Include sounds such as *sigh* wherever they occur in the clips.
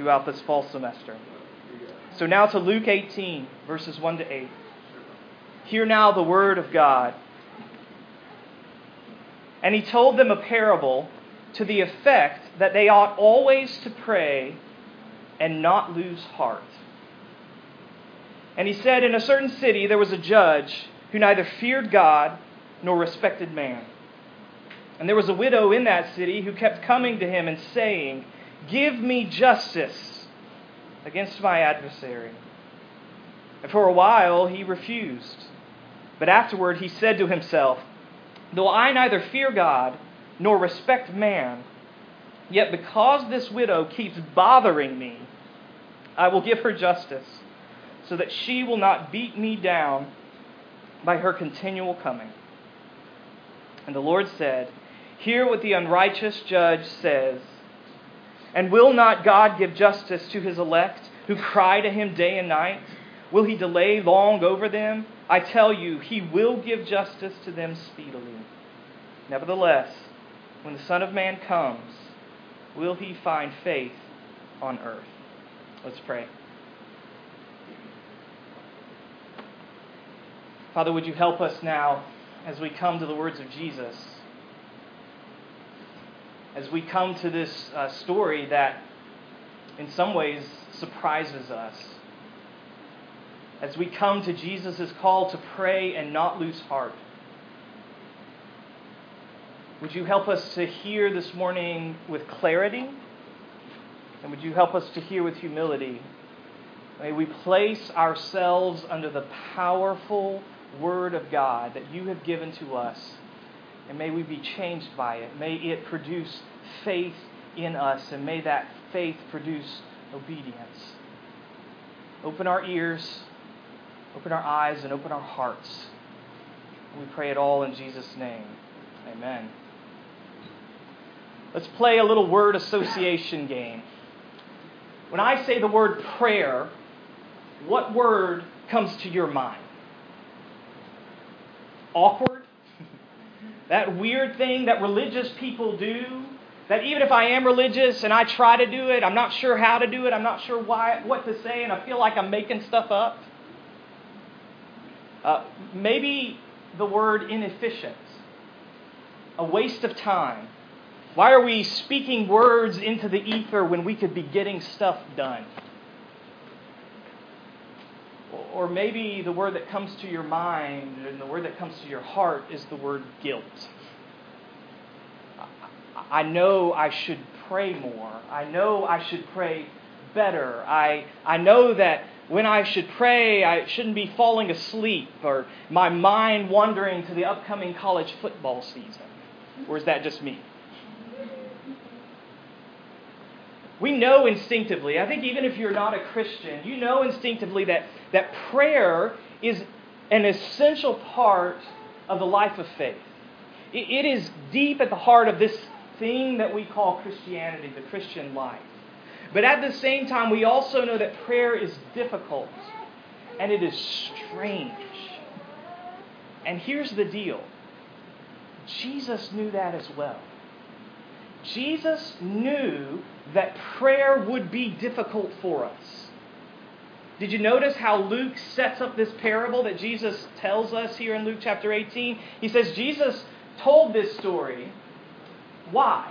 throughout this fall semester. So now to Luke 18, verses 1 to 8. Hear now the word of God. And he told them a parable to the effect that they ought always to pray and not lose heart. And he said, In a certain city there was a judge who neither feared God nor respected man. And there was a widow in that city who kept coming to him and saying, Give me justice against my adversary. And for a while he refused. But afterward he said to himself, Though I neither fear God nor respect man, yet because this widow keeps bothering me, I will give her justice, so that she will not beat me down by her continual coming. And the Lord said, Hear what the unrighteous judge says. And will not God give justice to his elect, who cry to him day and night? Will he delay long over them? I tell you, he will give justice to them speedily. Nevertheless, when the Son of Man comes, will he find faith on earth? Let's pray. Father, would you help us now as we come to the words of Jesus? As we come to this uh, story that, in some ways, surprises us as we come to Jesus' call to pray and not lose heart. Would you help us to hear this morning with clarity? And would you help us to hear with humility? May we place ourselves under the powerful Word of God that you have given to us. And may we be changed by it. May it produce faith in us. And may that faith produce obedience. Open our ears Open our eyes and open our hearts. We pray it all in Jesus' name. Amen. Let's play a little word association game. When I say the word prayer, what word comes to your mind? Awkward? That weird thing that religious people do? That even if I am religious and I try to do it, I'm not sure how to do it, I'm not sure why, what to say, and I feel like I'm making stuff up? Uh, maybe the word inefficient, a waste of time. Why are we speaking words into the ether when we could be getting stuff done? Or maybe the word that comes to your mind and the word that comes to your heart is the word guilt. I know I should pray more. I know I should pray better. I, I know that when I should pray, I shouldn't be falling asleep or my mind wandering to the upcoming college football season. Or is that just me? We know instinctively, I think even if you're not a Christian, you know instinctively that, that prayer is an essential part of the life of faith. it, it is deep at the heart of this thing that we call Christianity, the Christian life. But at the same time, we also know that prayer is difficult and it is strange. And here's the deal Jesus knew that as well. Jesus knew that prayer would be difficult for us. Did you notice how Luke sets up this parable that Jesus tells us here in Luke chapter 18? He says Jesus told this story. Why?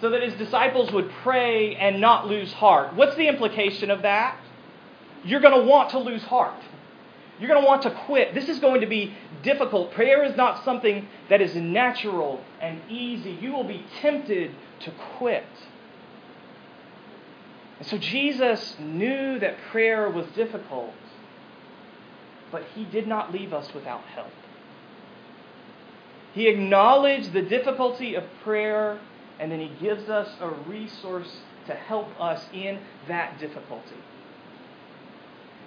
so that his disciples would pray and not lose heart. What's the implication of that? You're going to want to lose heart. You're going to want to quit. This is going to be difficult. Prayer is not something that is natural and easy. You will be tempted to quit. And so Jesus knew that prayer was difficult, but he did not leave us without help. He acknowledged the difficulty of prayer and then He gives us a resource to help us in that difficulty.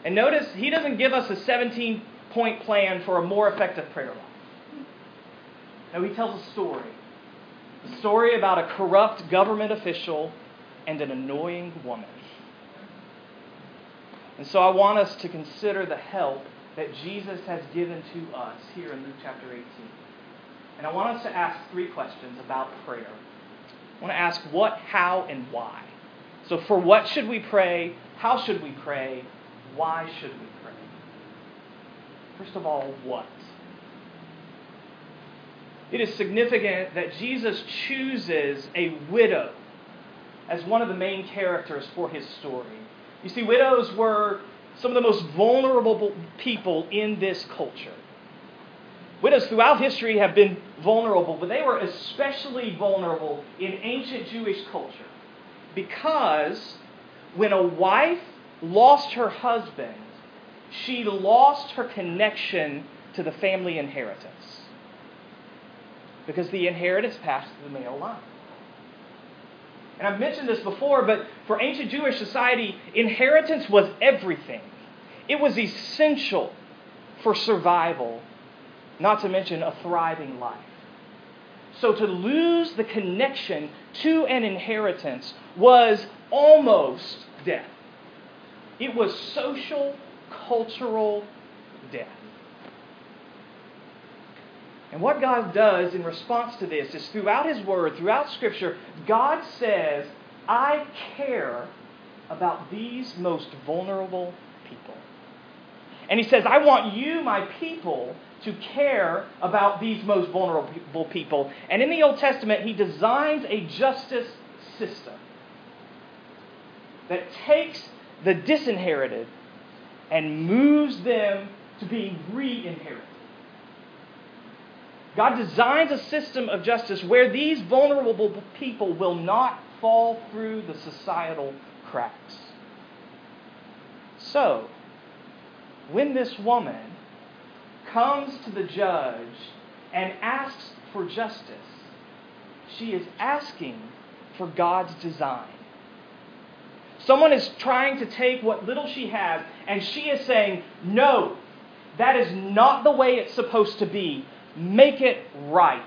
And notice, He doesn't give us a 17 point plan for a more effective prayer life. Now, He tells a story. A story about a corrupt government official and an annoying woman. And so I want us to consider the help that Jesus has given to us here in Luke chapter 18. And I want us to ask three questions about prayer. I want to ask what, how, and why. So, for what should we pray? How should we pray? Why should we pray? First of all, what? It is significant that Jesus chooses a widow as one of the main characters for his story. You see, widows were some of the most vulnerable people in this culture. Widows throughout history have been vulnerable, but they were especially vulnerable in ancient Jewish culture because when a wife lost her husband, she lost her connection to the family inheritance because the inheritance passed through the male line. And I've mentioned this before, but for ancient Jewish society, inheritance was everything. It was essential for survival, not to mention a thriving life. So to lose the connection to an inheritance was almost death. It was social, cultural death. And what God does in response to this is throughout His Word, throughout Scripture, God says, I care about these most vulnerable people. And He says, I want you, my people, to care about these most vulnerable people. And in the Old Testament, He designs a justice system that takes the disinherited and moves them to being re inherited. God designs a system of justice where these vulnerable people will not fall through the societal cracks. So, when this woman comes to the judge and asks for justice, she is asking for God's design. Someone is trying to take what little she has, and she is saying, No, that is not the way it's supposed to be. Make it right.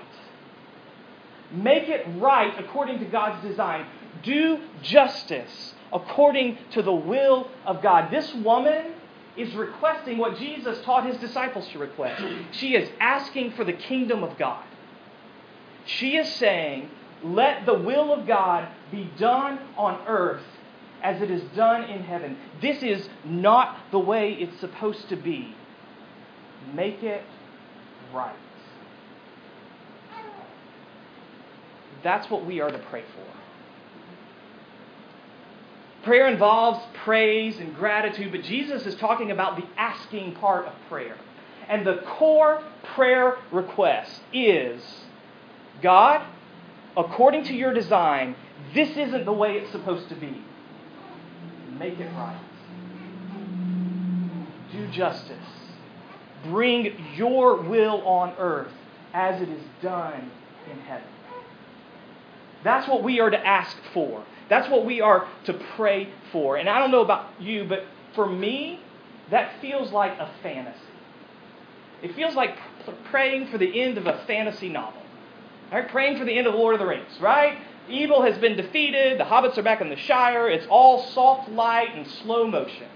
Make it right according to God's design. Do justice according to the will of God. This woman is requesting what Jesus taught his disciples to request. She is asking for the kingdom of God. She is saying, Let the will of God be done on earth as it is done in heaven. This is not the way it's supposed to be. Make it right. That's what we are to pray for. Prayer involves praise and gratitude, but Jesus is talking about the asking part of prayer. And the core prayer request is God, according to your design, this isn't the way it's supposed to be. Make it right. Do justice. Bring your will on earth as it is done in heaven. That's what we are to ask for. That's what we are to pray for. And I don't know about you, but for me, that feels like a fantasy. It feels like praying for the end of a fantasy novel. Right? Praying for the end of Lord of the Rings, right? Evil has been defeated, the hobbits are back in the Shire, it's all soft light and slow motion.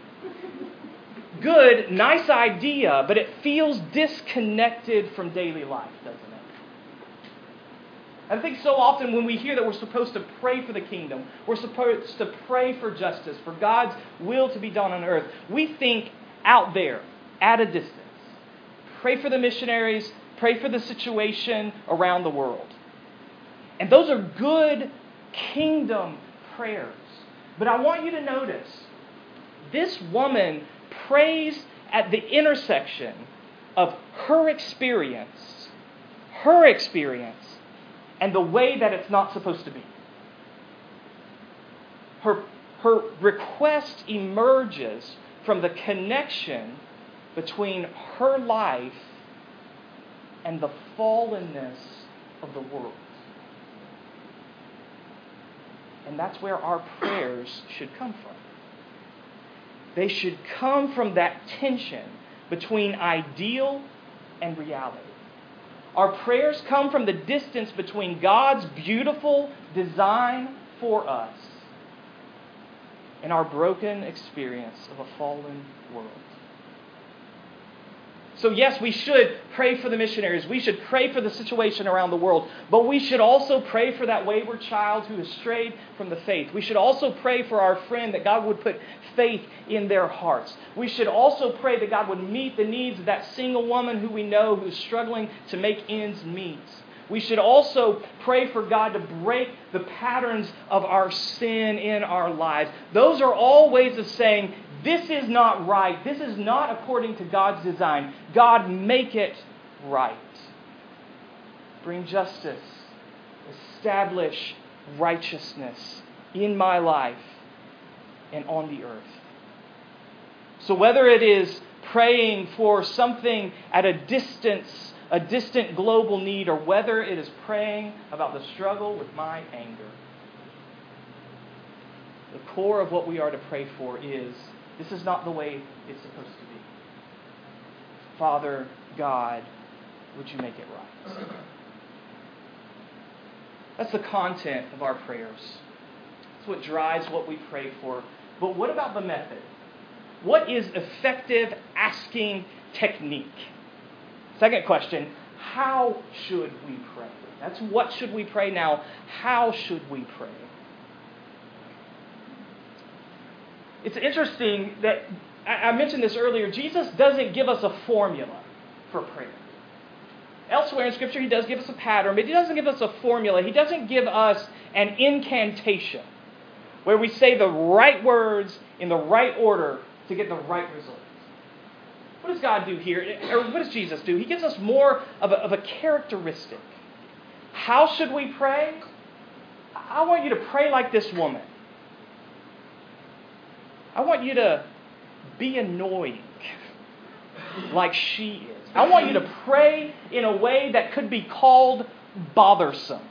Good, nice idea, but it feels disconnected from daily life, doesn't it? I think so often when we hear that we're supposed to pray for the kingdom, we're supposed to pray for justice, for God's will to be done on earth, we think out there, at a distance. Pray for the missionaries, pray for the situation around the world. And those are good kingdom prayers. But I want you to notice this woman prays at the intersection of her experience, her experience, and the way that it's not supposed to be. Her, her request emerges from the connection between her life and the fallenness of the world. And that's where our prayers should come from. They should come from that tension between ideal and reality. Our prayers come from the distance between God's beautiful design for us and our broken experience of a fallen world. So, yes, we should pray for the missionaries. We should pray for the situation around the world. But we should also pray for that wayward child who has strayed from the faith. We should also pray for our friend that God would put faith in their hearts. We should also pray that God would meet the needs of that single woman who we know who's struggling to make ends meet. We should also pray for God to break the patterns of our sin in our lives. Those are all ways of saying, this is not right. This is not according to God's design. God, make it right. Bring justice. Establish righteousness in my life and on the earth. So, whether it is praying for something at a distance a distant global need, or whether it is praying about the struggle with my anger. The core of what we are to pray for is this is not the way it's supposed to be. Father God, would you make it right? That's the content of our prayers. That's what drives what we pray for. But what about the method? What is effective asking technique? Second question How should we pray? That's what should we pray now. How should we pray? It's interesting that I mentioned this earlier. Jesus doesn't give us a formula for prayer. Elsewhere in Scripture, he does give us a pattern, but he doesn't give us a formula. He doesn't give us an incantation where we say the right words in the right order to get the right result. What does God do here? Or what does Jesus do? He gives us more of a, of a characteristic. How should we pray? I want you to pray like this woman. I want you to be annoying like she is. I want you to pray in a way that could be called bothersome.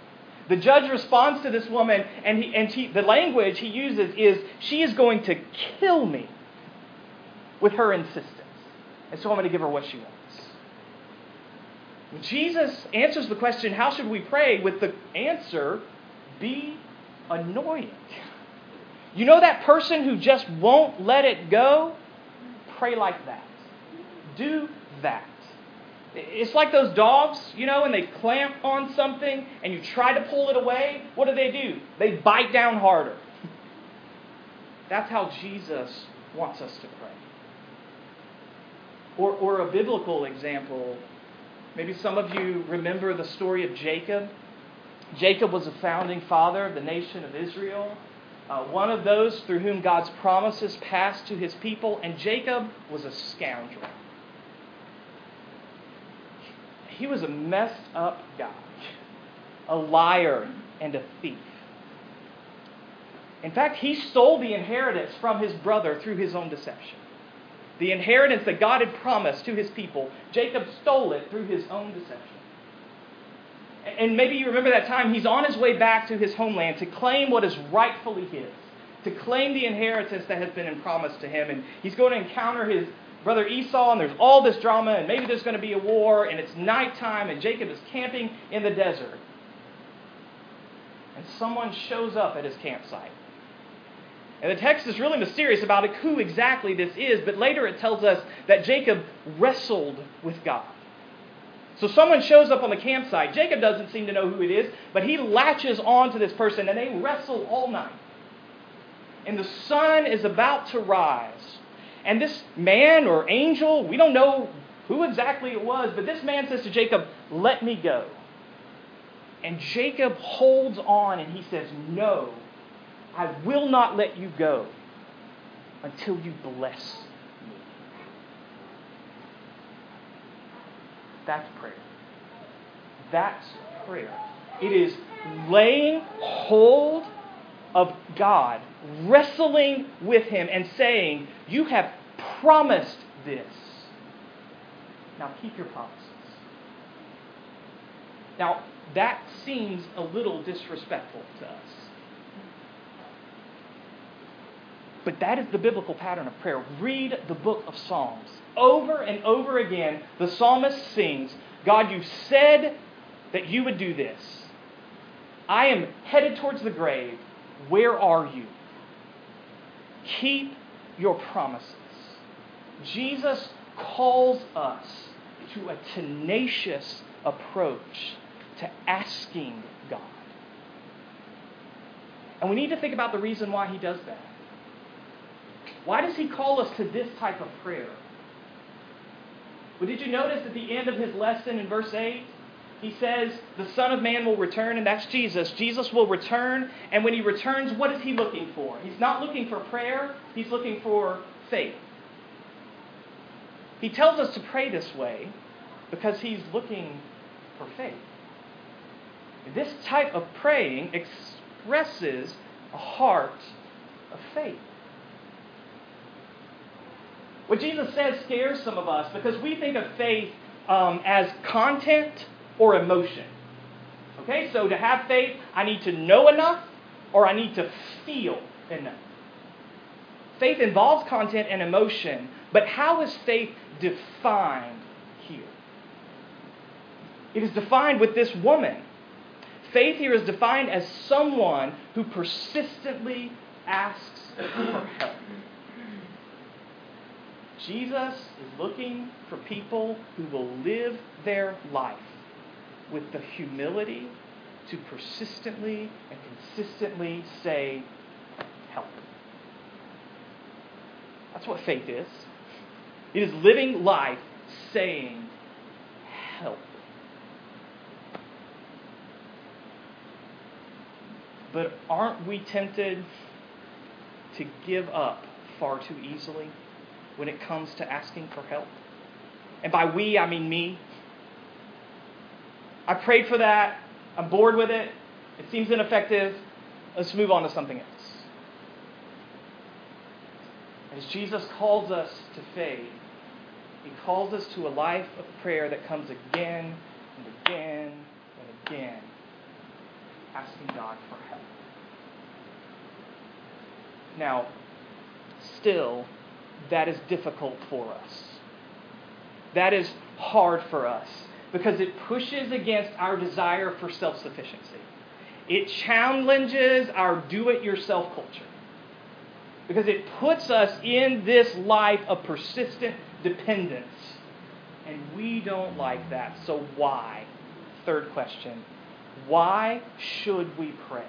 The judge responds to this woman, and, he, and he, the language he uses is, She is going to kill me with her insistence. And so I'm going to give her what she wants. Jesus answers the question, How should we pray? with the answer, Be annoying. You know that person who just won't let it go? Pray like that. Do that. It's like those dogs, you know, and they clamp on something and you try to pull it away. What do they do? They bite down harder. *laughs* That's how Jesus wants us to pray. Or, or a biblical example, maybe some of you remember the story of Jacob. Jacob was a founding father of the nation of Israel, uh, one of those through whom God's promises passed to his people, and Jacob was a scoundrel. He was a messed up guy, a liar, and a thief. In fact, he stole the inheritance from his brother through his own deception. The inheritance that God had promised to his people, Jacob stole it through his own deception. And maybe you remember that time he's on his way back to his homeland to claim what is rightfully his, to claim the inheritance that has been promised to him. And he's going to encounter his brother Esau, and there's all this drama, and maybe there's going to be a war, and it's nighttime, and Jacob is camping in the desert. And someone shows up at his campsite. And the text is really mysterious about who exactly this is, but later it tells us that Jacob wrestled with God. So someone shows up on the campsite. Jacob doesn't seem to know who it is, but he latches on to this person and they wrestle all night. And the sun is about to rise. And this man or angel, we don't know who exactly it was, but this man says to Jacob, Let me go. And Jacob holds on and he says, No, I will not let you go until you bless me. That's prayer. That's prayer. It is laying hold of God, wrestling with Him, and saying, You have promised this. Now keep your promises. Now, that seems a little disrespectful to us. But that is the biblical pattern of prayer. Read the book of Psalms. Over and over again, the psalmist sings, God, you said that you would do this. I am headed towards the grave. Where are you? Keep your promises. Jesus calls us to a tenacious approach to asking God. And we need to think about the reason why he does that. Why does he call us to this type of prayer? Well, did you notice at the end of his lesson in verse 8? He says, The Son of Man will return, and that's Jesus. Jesus will return, and when he returns, what is he looking for? He's not looking for prayer, he's looking for faith. He tells us to pray this way because he's looking for faith. This type of praying expresses a heart of faith. What Jesus says scares some of us because we think of faith um, as content or emotion. Okay, so to have faith, I need to know enough or I need to feel enough. Faith involves content and emotion, but how is faith defined here? It is defined with this woman. Faith here is defined as someone who persistently asks for help. Jesus is looking for people who will live their life with the humility to persistently and consistently say, Help. That's what faith is. It is living life saying, Help. But aren't we tempted to give up far too easily when it comes to asking for help? And by we, I mean me. I prayed for that. I'm bored with it. It seems ineffective. Let's move on to something else. As Jesus calls us to faith, he calls us to a life of prayer that comes again and again and again, asking God for help. Now, still, that is difficult for us. That is hard for us because it pushes against our desire for self sufficiency. It challenges our do it yourself culture because it puts us in this life of persistent dependence. And we don't like that. So, why? Third question why should we pray?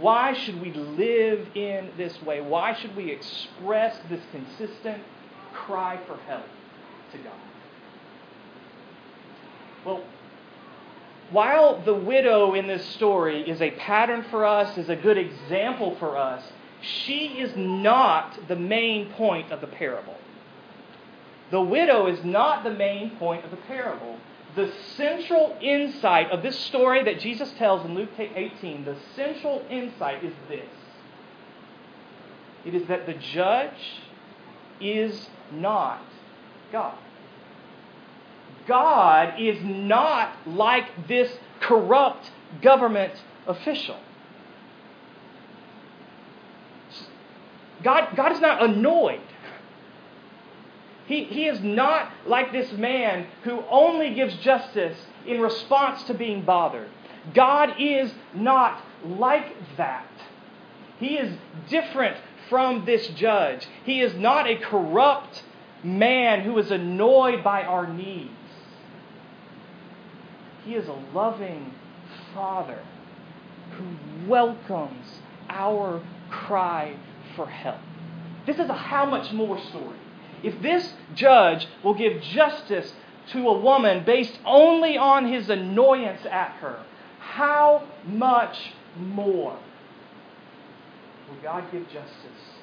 Why should we live in this way? Why should we express this consistent cry for help to God? Well, while the widow in this story is a pattern for us, is a good example for us, she is not the main point of the parable. The widow is not the main point of the parable. The central insight of this story that Jesus tells in Luke 18, the central insight is this it is that the judge is not God. God is not like this corrupt government official. God, God is not annoyed. He, he is not like this man who only gives justice in response to being bothered. God is not like that. He is different from this judge. He is not a corrupt man who is annoyed by our needs. He is a loving Father who welcomes our cry for help. This is a how much more story. If this judge will give justice to a woman based only on his annoyance at her, how much more will God give justice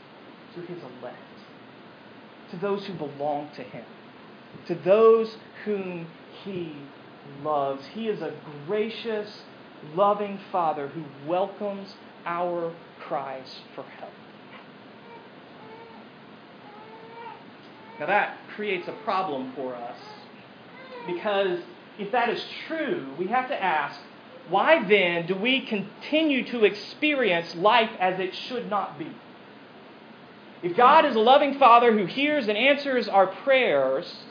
to his elect, to those who belong to him, to those whom he loves. He is a gracious, loving Father who welcomes our cries for help. Now, that creates a problem for us because if that is true, we have to ask why then do we continue to experience life as it should not be? If God is a loving Father who hears and answers our prayers,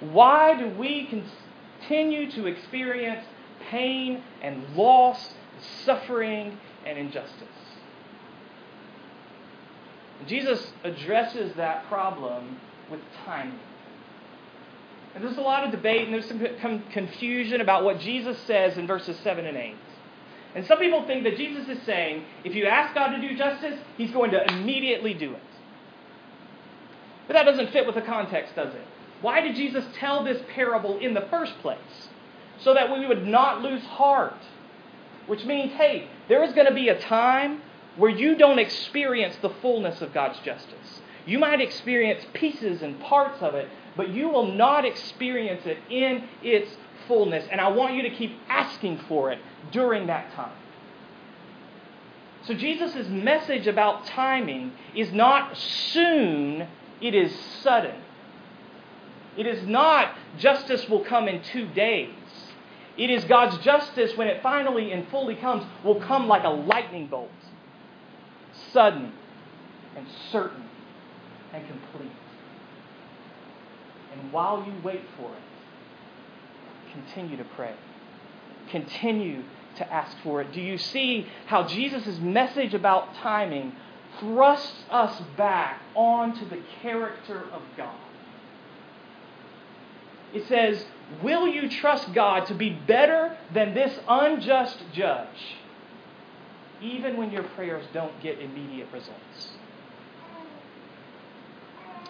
why do we continue to experience pain and loss, suffering and injustice? Jesus addresses that problem with timing. And there's a lot of debate and there's some confusion about what Jesus says in verses 7 and 8. And some people think that Jesus is saying, if you ask God to do justice, he's going to immediately do it. But that doesn't fit with the context, does it? Why did Jesus tell this parable in the first place? So that we would not lose heart. Which means, hey, there is going to be a time where you don't experience the fullness of God's justice. You might experience pieces and parts of it, but you will not experience it in its fullness. And I want you to keep asking for it during that time. So Jesus' message about timing is not soon, it is sudden. It is not justice will come in two days. It is God's justice when it finally and fully comes will come like a lightning bolt. Sudden and certain and complete. And while you wait for it, continue to pray. Continue to ask for it. Do you see how Jesus' message about timing thrusts us back onto the character of God? It says, Will you trust God to be better than this unjust judge, even when your prayers don't get immediate results?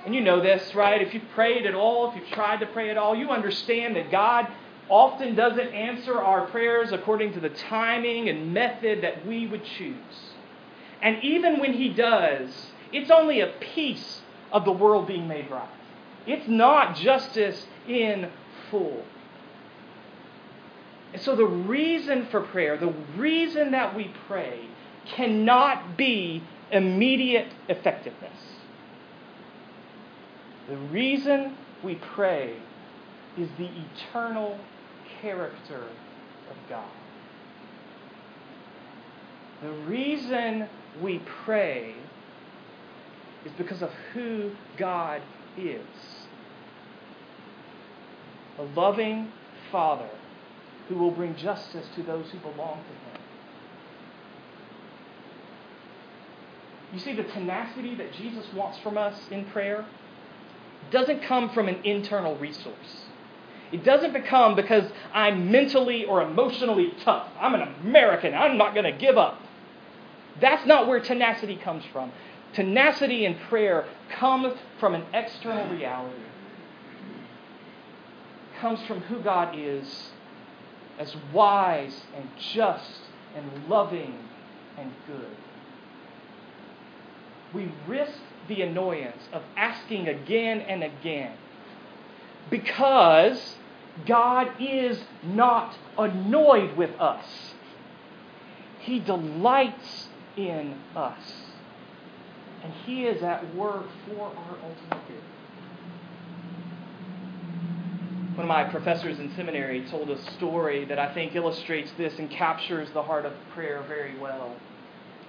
And you know this, right? If you've prayed at all, if you've tried to pray at all, you understand that God often doesn't answer our prayers according to the timing and method that we would choose. And even when He does, it's only a piece of the world being made right. It's not justice in full. And so the reason for prayer, the reason that we pray, cannot be immediate effectiveness. The reason we pray is the eternal character of God. The reason we pray is because of who God is a loving Father who will bring justice to those who belong to Him. You see, the tenacity that Jesus wants from us in prayer doesn't come from an internal resource. It doesn't become because I'm mentally or emotionally tough. I'm an American. I'm not going to give up. That's not where tenacity comes from. Tenacity in prayer comes from an external reality. It comes from who God is as wise and just and loving and good. We risk the annoyance of asking again and again because God is not annoyed with us. He delights in us. And He is at work for our ultimate good. One of my professors in seminary told a story that I think illustrates this and captures the heart of prayer very well.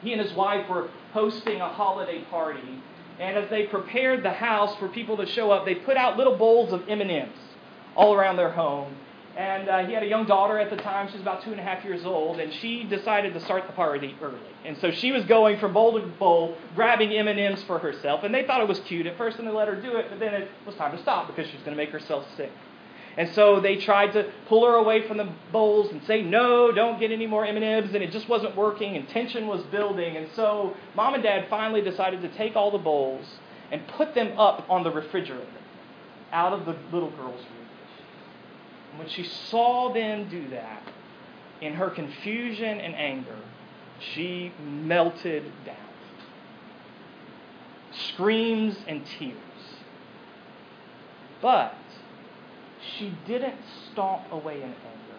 He and his wife were hosting a holiday party, and as they prepared the house for people to show up, they put out little bowls of M&Ms all around their home. And uh, he had a young daughter at the time. She was about two and a half years old, and she decided to start the party early. And so she was going from bowl to bowl, grabbing M&Ms for herself. And they thought it was cute at first, and they let her do it. But then it was time to stop because she was going to make herself sick. And so they tried to pull her away from the bowls and say, "No, don't get any more M&Ms." And it just wasn't working, and tension was building. And so mom and dad finally decided to take all the bowls and put them up on the refrigerator, out of the little girl's room. And when she saw them do that, in her confusion and anger, she melted down. Screams and tears. But she didn't stomp away in anger.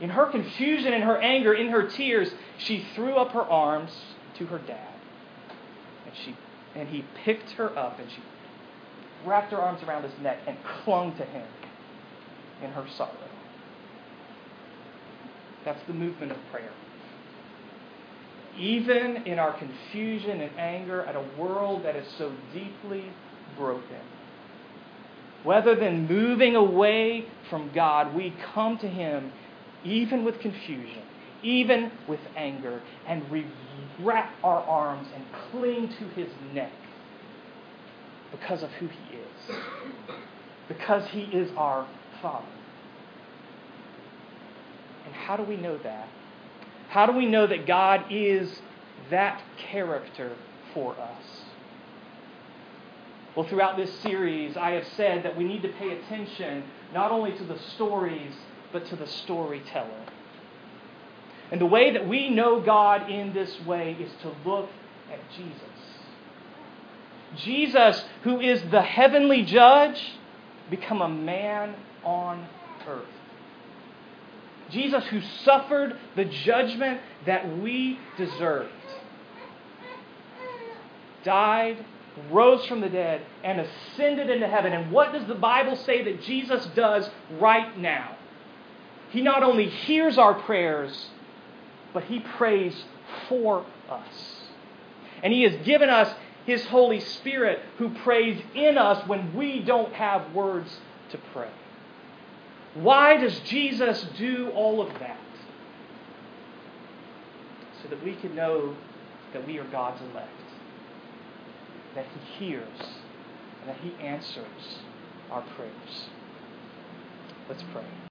In her confusion in her anger, in her tears, she threw up her arms to her dad. And she and he picked her up and she wrapped her arms around his neck and clung to him in her sorrow. That's the movement of prayer. Even in our confusion and anger at a world that is so deeply broken, rather than moving away from God, we come to Him even with confusion, even with anger, and we wrap our arms and cling to His neck because of who He is. because He is our Father. And how do we know that? How do we know that God is that character for us? Well, throughout this series, I have said that we need to pay attention not only to the stories, but to the storyteller. And the way that we know God in this way is to look at Jesus. Jesus, who is the heavenly judge, become a man on earth. Jesus, who suffered the judgment that we deserved, died, rose from the dead, and ascended into heaven. And what does the Bible say that Jesus does right now? He not only hears our prayers, but He prays for us. And He has given us His Holy Spirit who prays in us when we don't have words to pray. Why does Jesus do all of that? So that we can know that we are God's elect, that He hears, and that He answers our prayers. Let's pray.